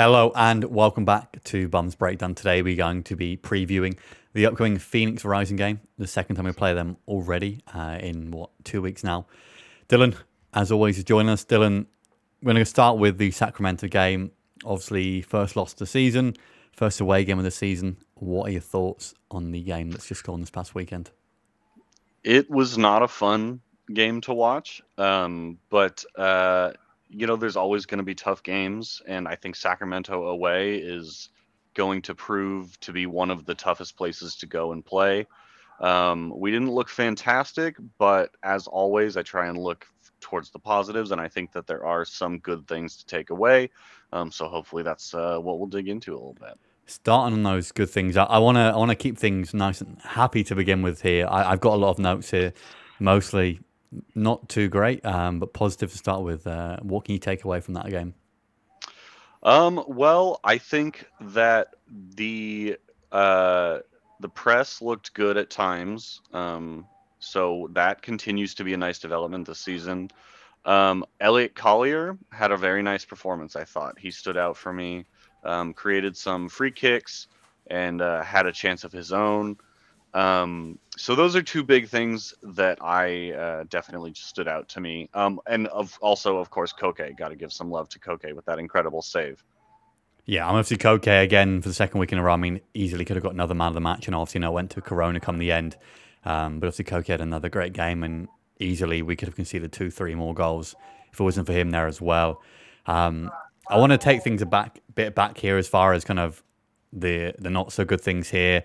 Hello and welcome back to Bums Breakdown. Today we're going to be previewing the upcoming Phoenix Rising game, the second time we play them already uh, in what two weeks now. Dylan, as always, is joining us. Dylan, we're going to start with the Sacramento game. Obviously, first loss of the season, first away game of the season. What are your thoughts on the game that's just gone this past weekend? It was not a fun game to watch, um, but. Uh you know, there's always going to be tough games, and I think Sacramento away is going to prove to be one of the toughest places to go and play. Um, we didn't look fantastic, but as always, I try and look towards the positives, and I think that there are some good things to take away. Um, so hopefully, that's uh, what we'll dig into a little bit. Starting on those good things, I want to I want to keep things nice and happy to begin with here. I, I've got a lot of notes here, mostly not too great, um, but positive to start with. Uh, what can you take away from that game? Um, well, I think that the uh, the press looked good at times. Um, so that continues to be a nice development this season. Um, Elliot Collier had a very nice performance. I thought he stood out for me. Um, created some free kicks and uh, had a chance of his own. Um, so those are two big things that I uh, definitely stood out to me. Um, and of also, of course, Koke. Got to give some love to Koke with that incredible save. Yeah, I'm obviously Koke again for the second week in a row. I mean, easily could have got another man of the match, and obviously, you know, went to Corona come the end. Um, but obviously, Koke had another great game, and easily we could have conceded two, three more goals if it wasn't for him there as well. Um, I want to take things a back bit back here as far as kind of the the not so good things here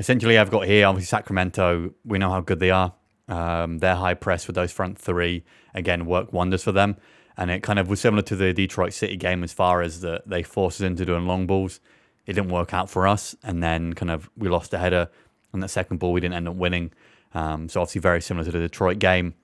essentially, I've got here obviously Sacramento. We know how good they are. Um, their high press with those front three again work wonders for them. And it kind of was similar to the Detroit City game as far as that they forced us into doing long balls. It didn't work out for us, and then kind of we lost a header on that second ball. We didn't end up winning. Um, so obviously very similar to the Detroit game.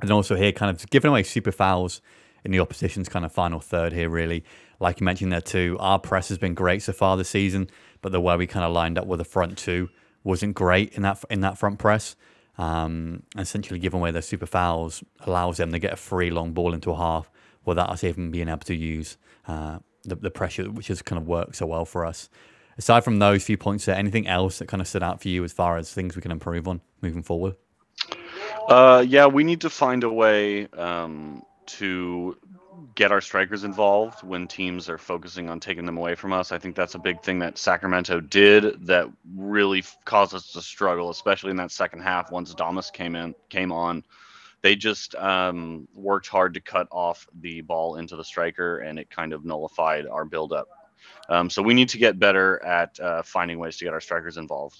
And also here, kind of giving away super fouls in the opposition's kind of final third here. Really, like you mentioned there too, our press has been great so far this season but the way we kind of lined up with the front two wasn't great in that in that front press. Um, essentially, giving away their super fouls allows them to get a free long ball into a half without us even being able to use uh, the, the pressure, which has kind of worked so well for us. Aside from those few points, there anything else that kind of stood out for you as far as things we can improve on moving forward? Uh, yeah, we need to find a way um, to get our strikers involved when teams are focusing on taking them away from us. I think that's a big thing that Sacramento did that really caused us to struggle, especially in that second half once Damus came in came on. They just um, worked hard to cut off the ball into the striker, and it kind of nullified our buildup. Um, so we need to get better at uh, finding ways to get our strikers involved.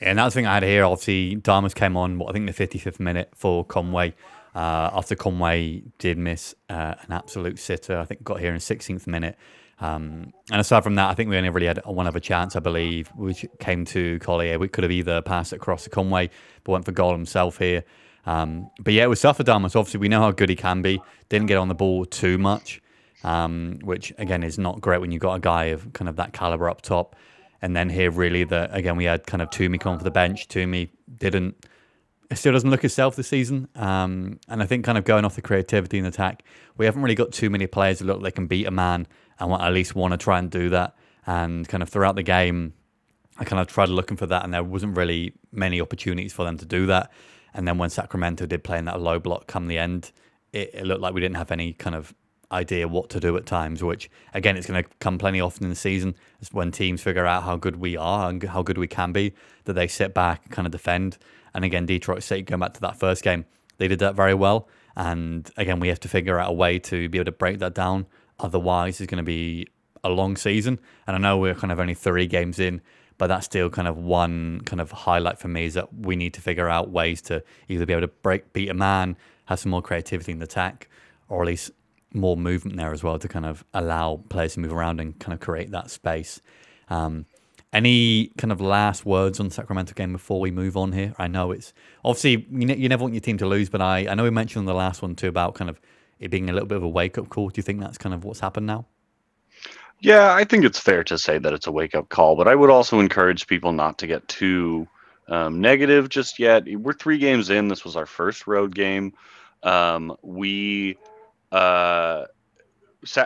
And that's the thing I had here. Obviously, Damus came on, what, I think the 55th minute for Conway. Uh, after Conway did miss uh, an absolute sitter, I think got here in 16th minute. Um, and aside from that, I think we only really had one other chance, I believe, which came to Collier. We could have either passed across to Conway, but went for goal himself here. Um, but yeah, it was for Obviously, we know how good he can be. Didn't get on the ball too much, um, which again is not great when you've got a guy of kind of that caliber up top. And then here, really, that again we had kind of Tumi come for the bench. Tumi didn't it still doesn't look itself this season. Um, and I think kind of going off the creativity and attack, we haven't really got too many players that look they can beat a man and at least want to try and do that. And kind of throughout the game, I kind of tried looking for that, and there wasn't really many opportunities for them to do that. And then when Sacramento did play in that low block come the end, it, it looked like we didn't have any kind of idea what to do at times, which again, it's going to come plenty often in the season. When teams figure out how good we are and how good we can be, that they sit back and kind of defend. And again, Detroit City, going back to that first game, they did that very well. And again, we have to figure out a way to be able to break that down. Otherwise, it's going to be a long season. And I know we're kind of only three games in, but that's still kind of one kind of highlight for me is that we need to figure out ways to either be able to break, beat a man, have some more creativity in the attack, or at least more movement there as well to kind of allow players to move around and kind of create that space. Um, any kind of last words on Sacramento game before we move on here? I know it's obviously you, ne- you never want your team to lose, but I, I know we mentioned on the last one too about kind of it being a little bit of a wake up call. Do you think that's kind of what's happened now? Yeah, I think it's fair to say that it's a wake up call, but I would also encourage people not to get too um, negative just yet. We're three games in. This was our first road game. Um, we uh,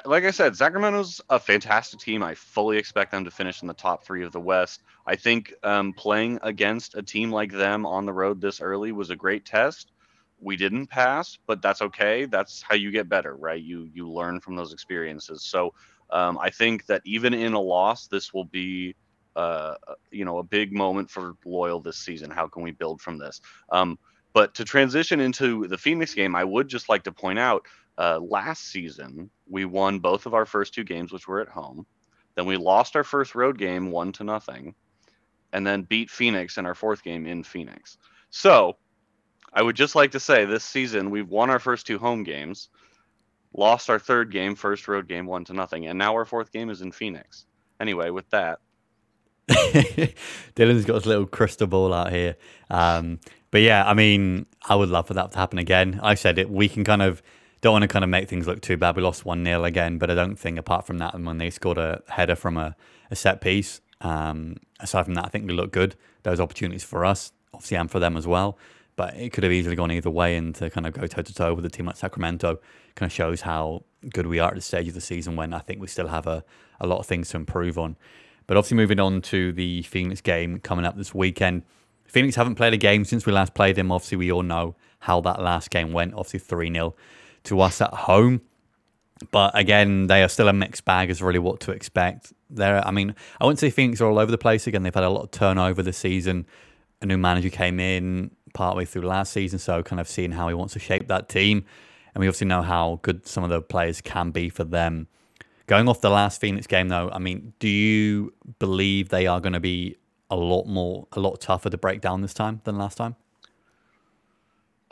like I said, Sacramento's a fantastic team. I fully expect them to finish in the top three of the West. I think um, playing against a team like them on the road this early was a great test. We didn't pass, but that's okay. That's how you get better, right? You you learn from those experiences. So um, I think that even in a loss, this will be uh, you know a big moment for Loyal this season. How can we build from this? Um, but to transition into the Phoenix game, I would just like to point out uh, last season, we won both of our first two games, which were at home. Then we lost our first road game, one to nothing, and then beat Phoenix in our fourth game in Phoenix. So I would just like to say this season we've won our first two home games, lost our third game, first road game, one to nothing, and now our fourth game is in Phoenix. Anyway, with that. Dylan's got his little crystal ball out here. Um, but yeah, I mean, I would love for that to happen again. I said it. We can kind of don't want to kind of make things look too bad. We lost 1 0 again, but I don't think, apart from that, and when they scored a header from a, a set piece, um, aside from that, I think we looked good. Those opportunities for us, obviously, and for them as well. But it could have easily gone either way, and to kind of go toe to toe with a team like Sacramento kind of shows how good we are at the stage of the season when I think we still have a, a lot of things to improve on. But obviously, moving on to the Phoenix game coming up this weekend. Phoenix haven't played a game since we last played them. Obviously, we all know how that last game went. Obviously, 3 0 to us at home. But again, they are still a mixed bag, is really what to expect. There, I mean, I wouldn't say Phoenix are all over the place. Again, they've had a lot of turnover this season. A new manager came in partway through last season, so kind of seeing how he wants to shape that team. And we obviously know how good some of the players can be for them. Going off the last Phoenix game, though, I mean, do you believe they are going to be a lot more, a lot tougher to break down this time than last time?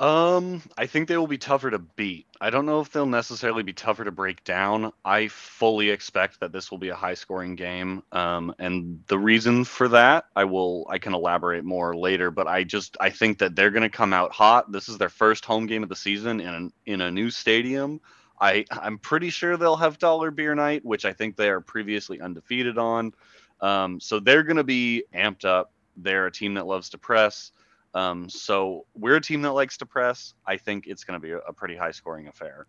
Um, I think they will be tougher to beat. I don't know if they'll necessarily be tougher to break down. I fully expect that this will be a high scoring game. Um, and the reason for that, I will I can elaborate more later, but I just I think that they're going to come out hot. This is their first home game of the season in an, in a new stadium. I I'm pretty sure they'll have dollar beer night, which I think they are previously undefeated on. Um, so they're going to be amped up. They're a team that loves to press. Um, so we're a team that likes to press. I think it's going to be a, pretty high scoring affair.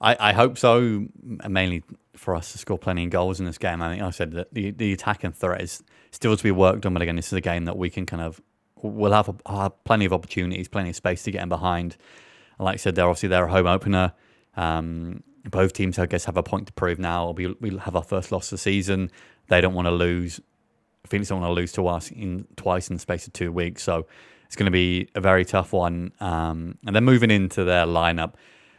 I, I, hope so, mainly for us to score plenty of goals in this game. I think I said that the, the attack and threat is still to be worked on, but again, this is a game that we can kind of we'll have, a, have plenty of opportunities, plenty of space to get in behind. And like I said, they're obviously they're a home opener. Um, both teams, I guess, have a point to prove now. We we have our first loss of the season. They don't want to lose Phoenix don't want to lose to us in twice in the space of two weeks. So it's going to be a very tough one. Um, and then moving into their lineup,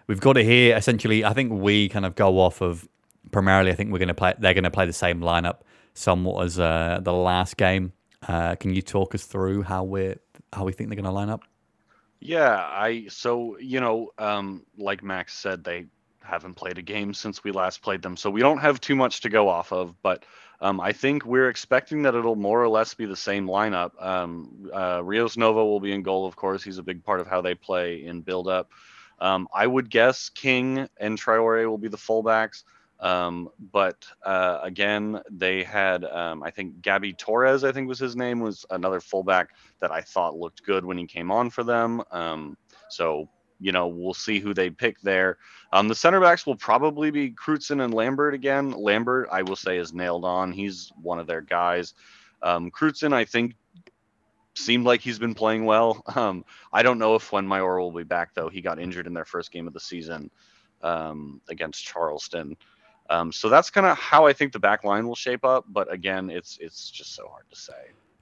we've got it here. Essentially, I think we kind of go off of primarily. I think we're going to play. They're going to play the same lineup somewhat as uh, the last game. Uh, can you talk us through how we how we think they're going to line up? Yeah, I so you know, um, like Max said, they haven't played a game since we last played them, so we don't have too much to go off of. But um, I think we're expecting that it'll more or less be the same lineup. Um, uh, Rios Novo will be in goal, of course. He's a big part of how they play in build up. Um, I would guess King and Triore will be the fullbacks. Um, but uh, again, they had, um, I think, Gabby Torres, I think was his name, was another fullback that I thought looked good when he came on for them. Um, so you know, we'll see who they pick there. Um, the center backs will probably be Crutzen and Lambert again. Lambert, I will say, is nailed on. He's one of their guys. Um, Crutzen, I think, seemed like he's been playing well. Um, I don't know if when Mayor will be back, though. He got injured in their first game of the season um, against Charleston. Um, so that's kind of how I think the back line will shape up. But again, it's it's just so hard to say.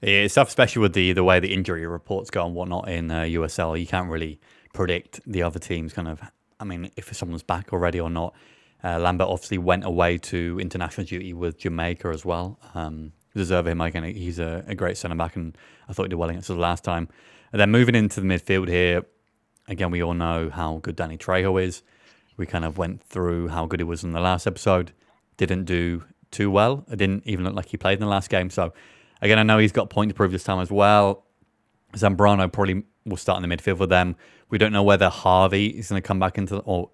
Yeah, it's tough, especially with the the way the injury reports go and whatnot in uh, USL. You can't really predict the other teams kind of. I mean, if someone's back already or not. Uh, Lambert obviously went away to international duty with Jamaica as well. Um, deserve him. Again, he's a, a great centre back, and I thought he did well against us last time. And then moving into the midfield here, again, we all know how good Danny Trejo is. We kind of went through how good he was in the last episode. Didn't do too well. It didn't even look like he played in the last game. So, again, I know he's got point to prove this time as well. Zambrano probably will start in the midfield with them. We don't know whether Harvey is going to come back into or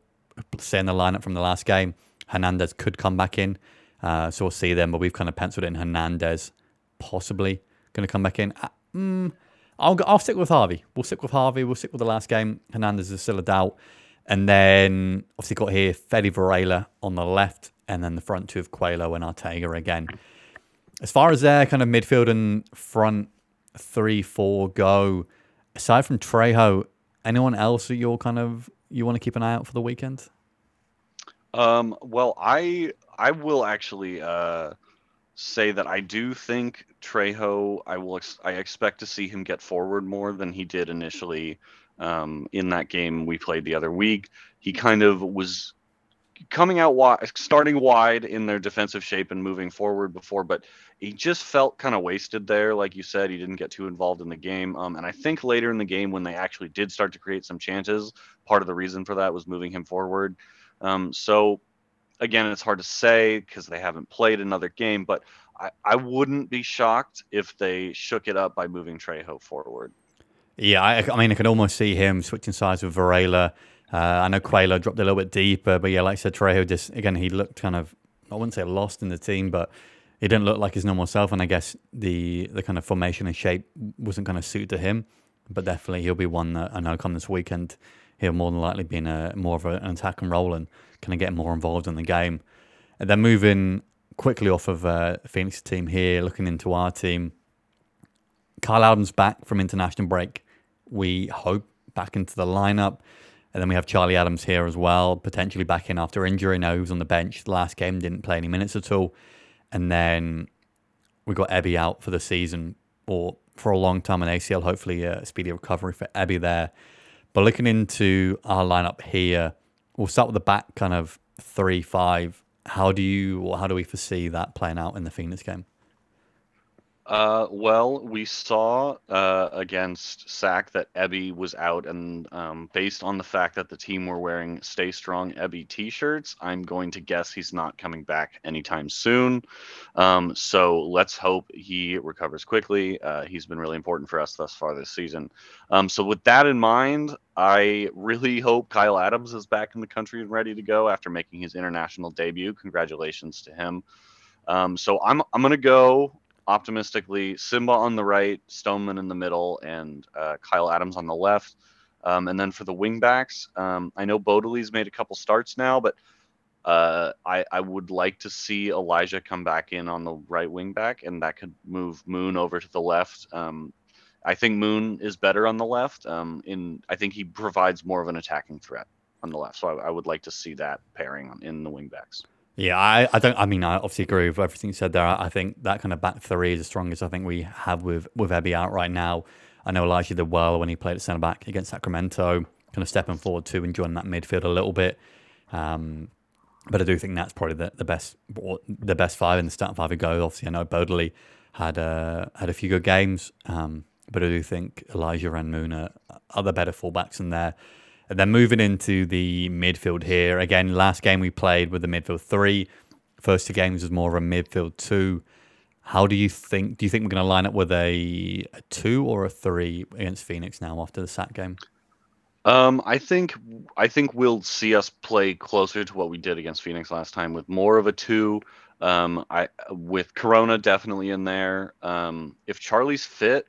stay in the lineup from the last game. Hernandez could come back in, uh, so we'll see them. But we've kind of penciled in Hernandez possibly going to come back in. Uh, mm, I'll I'll stick with Harvey. We'll stick with Harvey. We'll stick with the last game. Hernandez is still a doubt. And then obviously got here Fede Varela on the left, and then the front two of Coelho and Arteaga again. As far as their kind of midfield and front three, four go, aside from Trejo, anyone else that you're kind of you want to keep an eye out for the weekend? Um, well, I I will actually uh, say that I do think Trejo. I will. Ex- I expect to see him get forward more than he did initially um, in that game we played the other week. He kind of was coming out wide, starting wide in their defensive shape and moving forward before, but he just felt kind of wasted there. Like you said, he didn't get too involved in the game. Um, and I think later in the game, when they actually did start to create some chances, part of the reason for that was moving him forward. Um, so again, it's hard to say because they haven't played another game, but I, I wouldn't be shocked if they shook it up by moving Trejo forward. Yeah, I, I mean, I can almost see him switching sides with Varela uh, I know Coelho dropped a little bit deeper, but yeah, like I said, Trejo just again he looked kind of I wouldn't say lost in the team, but he didn't look like his normal self, and I guess the the kind of formation and shape wasn't kind of suited to him. But definitely he'll be one that I know come this weekend he'll more than likely be in a more of an attack and roll and kind of get more involved in the game. And then moving quickly off of uh, Phoenix team here, looking into our team. Kyle Adams back from international break. We hope back into the lineup. And then we have Charlie Adams here as well, potentially back in after injury. Now he was on the bench the last game, didn't play any minutes at all. And then we got Ebby out for the season or for a long time an ACL. Hopefully, a speedy recovery for Ebby there. But looking into our lineup here, we'll start with the back kind of three five. How do you or how do we foresee that playing out in the Phoenix game? Uh, well, we saw uh, against SAC that Ebby was out, and um, based on the fact that the team were wearing Stay Strong Ebby t shirts, I'm going to guess he's not coming back anytime soon. Um, so let's hope he recovers quickly. Uh, he's been really important for us thus far this season. Um, so, with that in mind, I really hope Kyle Adams is back in the country and ready to go after making his international debut. Congratulations to him. Um, so I'm I'm gonna go optimistically Simba on the right, Stoneman in the middle, and uh, Kyle Adams on the left. Um, and then for the wingbacks, um, I know Bodley's made a couple starts now, but uh, I, I would like to see Elijah come back in on the right wing back, and that could move Moon over to the left. Um, I think Moon is better on the left. Um, in I think he provides more of an attacking threat on the left, so I, I would like to see that pairing in the wingbacks. Yeah, I, I don't. I mean, I obviously agree with everything you said there. I think that kind of back three is the strongest I think we have with with Ebby out right now. I know Elijah did well when he played at centre back against Sacramento, kind of stepping forward too and joining that midfield a little bit. Um, but I do think that's probably the, the best the best five in the start five ago. Obviously, I know Bodley had uh, had a few good games, um, but I do think Elijah and Moon are, are the better fullbacks in there. Then moving into the midfield here. Again, last game we played with the midfield three. First two games was more of a midfield two. How do you think? Do you think we're going to line up with a, a two or a three against Phoenix now after the SAC game? Um, I think I think we'll see us play closer to what we did against Phoenix last time with more of a two. Um, I with Corona definitely in there. Um, if Charlie's fit,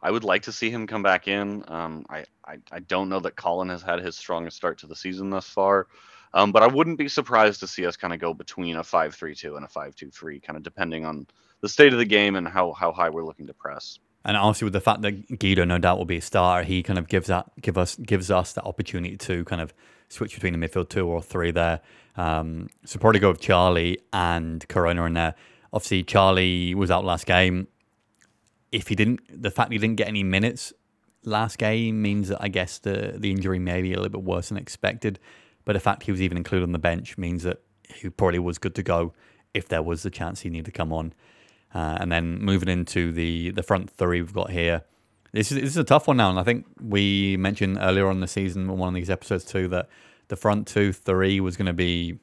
I would like to see him come back in. Um, I, I, I don't know that Colin has had his strongest start to the season thus far, um, but I wouldn't be surprised to see us kind of go between a five-three-two and a five-two-three, kind of depending on the state of the game and how how high we're looking to press. And obviously, with the fact that Guido no doubt will be a starter, he kind of gives that give us gives us that opportunity to kind of switch between the midfield two or three there. Um, so probably go with Charlie and Corona in there. Obviously, Charlie was out last game if he didn't, the fact he didn't get any minutes last game means that I guess the the injury may be a little bit worse than expected. But the fact he was even included on the bench means that he probably was good to go if there was the chance he needed to come on. Uh, and then moving into the the front three we've got here. This is this is a tough one now, and I think we mentioned earlier on the season on one of these episodes too that the front two three was going to be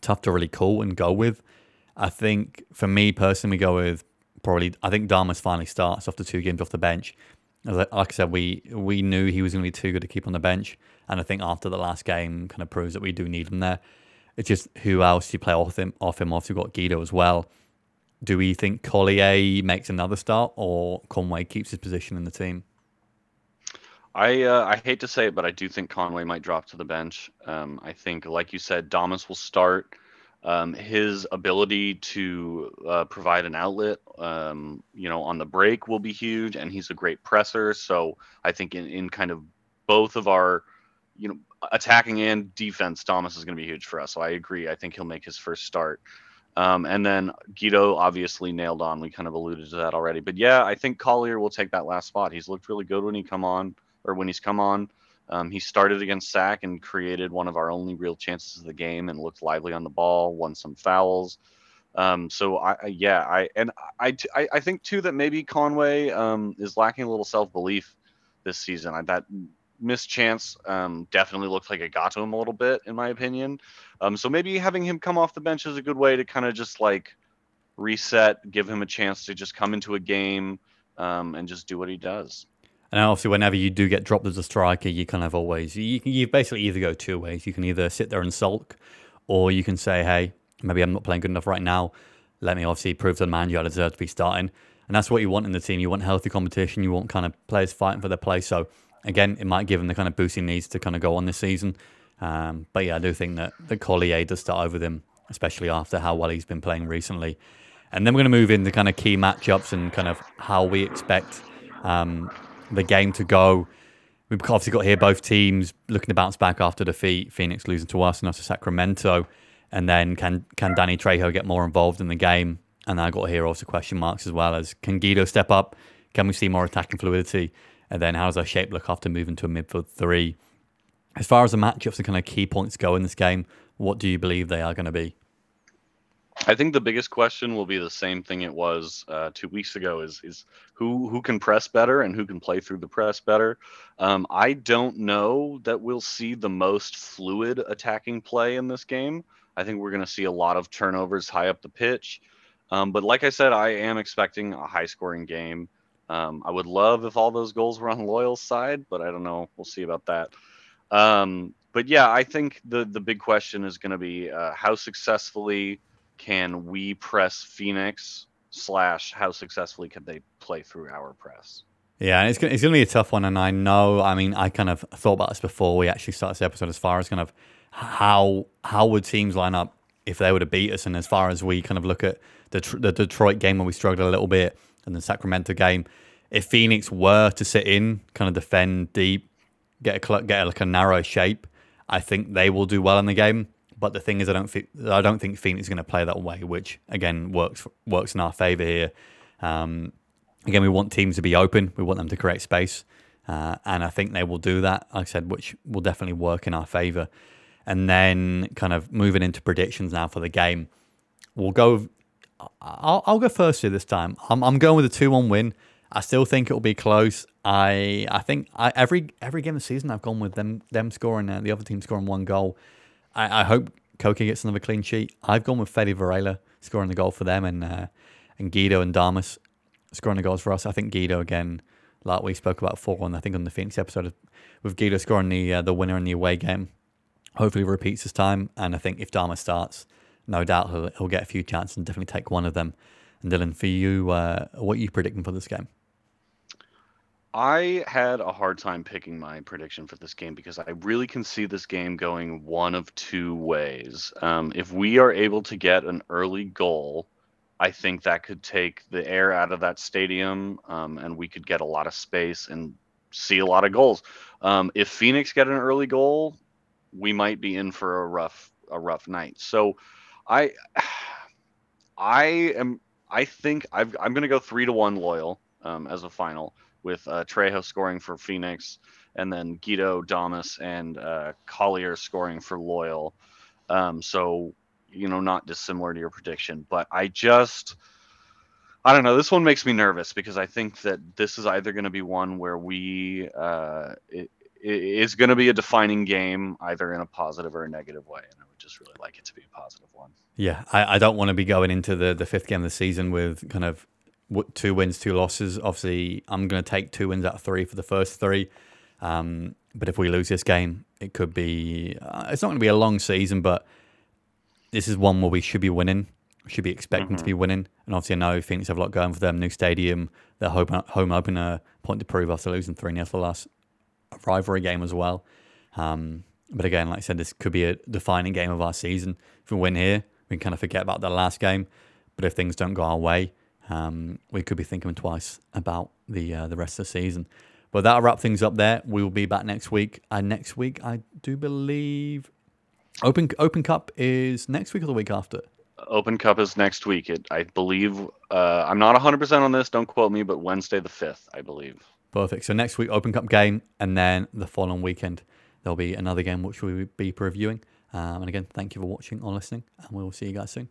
tough to really call and go with. I think for me personally, we go with probably. I think Damus finally starts after two games off the bench. Like I said, we we knew he was going to be too good to keep on the bench, and I think after the last game, kind of proves that we do need him there. It's just who else do you play off him? Off him, off we've got Guido as well. Do we think Collier makes another start, or Conway keeps his position in the team? I uh, I hate to say it, but I do think Conway might drop to the bench. Um, I think, like you said, Damus will start. Um, his ability to uh, provide an outlet, um, you know, on the break will be huge, and he's a great presser. So I think in, in kind of both of our, you know, attacking and defense, Thomas is going to be huge for us. So I agree. I think he'll make his first start. Um, and then Guido obviously nailed on. We kind of alluded to that already. But yeah, I think Collier will take that last spot. He's looked really good when he come on or when he's come on. Um, he started against Sac and created one of our only real chances of the game and looked lively on the ball, won some fouls. Um, so I, yeah, I and I, I, I think too that maybe Conway um, is lacking a little self belief this season. I, that missed chance um, definitely looked like it got to him a little bit, in my opinion. Um, so maybe having him come off the bench is a good way to kind of just like reset, give him a chance to just come into a game um, and just do what he does. And obviously, whenever you do get dropped as a striker, you kind of always you you basically either go two ways. You can either sit there and sulk, or you can say, "Hey, maybe I'm not playing good enough right now. Let me obviously prove to the manager I deserve to be starting." And that's what you want in the team. You want healthy competition. You want kind of players fighting for their place. So again, it might give him the kind of boost he needs to kind of go on this season. Um, but yeah, I do think that the Collier does start over them, especially after how well he's been playing recently. And then we're going to move into kind of key matchups and kind of how we expect um, the game to go. We've obviously got here both teams looking to bounce back after defeat. Phoenix losing to us and us to Sacramento. And then can can Danny Trejo get more involved in the game? And I got here also question marks as well as can Guido step up? Can we see more attacking fluidity? And then how does our shape look after moving to a midfield three? As far as the matchups and kind of key points go in this game, what do you believe they are going to be? I think the biggest question will be the same thing it was uh, two weeks ago: is is who who can press better and who can play through the press better. Um, I don't know that we'll see the most fluid attacking play in this game. I think we're going to see a lot of turnovers high up the pitch. Um, but like I said, I am expecting a high scoring game. Um, I would love if all those goals were on Loyal's side, but I don't know. We'll see about that. Um, but yeah, I think the the big question is going to be uh, how successfully can we press Phoenix slash how successfully can they play through our press? Yeah, it's it's going to be a tough one, and I know. I mean, I kind of thought about this before we actually started this episode, as far as kind of how how would teams line up if they were to beat us, and as far as we kind of look at the the Detroit game where we struggled a little bit, and the Sacramento game, if Phoenix were to sit in, kind of defend deep, get a get a, like a narrow shape, I think they will do well in the game. But the thing is, I don't think I don't think Phoenix is going to play that way, which again works works in our favor here. Um, again, we want teams to be open. We want them to create space, uh, and I think they will do that. Like I said, which will definitely work in our favor. And then, kind of moving into predictions now for the game, we'll go. I'll, I'll go first here this time. I'm, I'm going with a two-one win. I still think it'll be close. I I think I, every every game of the season I've gone with them them scoring uh, the other team scoring one goal. I, I hope Koke gets another clean sheet. I've gone with Fede Varela scoring the goal for them and uh, and Guido and Damus scoring the goals for us. I think Guido again, like we spoke about before, and I think on the Phoenix episode with Guido scoring the uh, the winner in the away game. Hopefully repeats this time, and I think if Damus starts, no doubt he'll, he'll get a few chances and definitely take one of them. And Dylan, for you, uh, what are you predicting for this game? I had a hard time picking my prediction for this game because I really can see this game going one of two ways. Um, if we are able to get an early goal, I think that could take the air out of that stadium um, and we could get a lot of space and see a lot of goals. Um, if Phoenix get an early goal, we might be in for a rough a rough night. So I I am I think i am going to go three to one loyal um, as a final with uh, Trejo scoring for Phoenix, and then Guido, Damus, and uh, Collier scoring for Loyal. Um, so, you know, not dissimilar to your prediction, but I just, I don't know. This one makes me nervous because I think that this is either going to be one where we, uh, it, it's going to be a defining game, either in a positive or a negative way. And I would just really like it to be a positive one. Yeah, I, I don't want to be going into the, the fifth game of the season with kind of two wins, two losses. Obviously, I'm going to take two wins out of three for the first three. Um, but if we lose this game, it could be. Uh, it's not going to be a long season, but this is one where we should be winning. We should be expecting mm-hmm. to be winning. And obviously, I know Phoenix have a lot going for them. New stadium, their home home opener, point to prove after losing three 0 the last rivalry game as well. Um, but again, like I said, this could be a defining game of our season. If we win here, we can kind of forget about the last game. But if things don't go our way, um, we could be thinking twice about the uh, the rest of the season. But that'll wrap things up there. We will be back next week. And next week, I do believe Open Open Cup is next week or the week after. Open Cup is next week. It, I believe. Uh, I'm not 100 percent on this. Don't quote me, but Wednesday the fifth, I believe. Perfect. So next week, Open Cup game, and then the following weekend there'll be another game which we'll be previewing. Um, and again, thank you for watching or listening, and we will see you guys soon.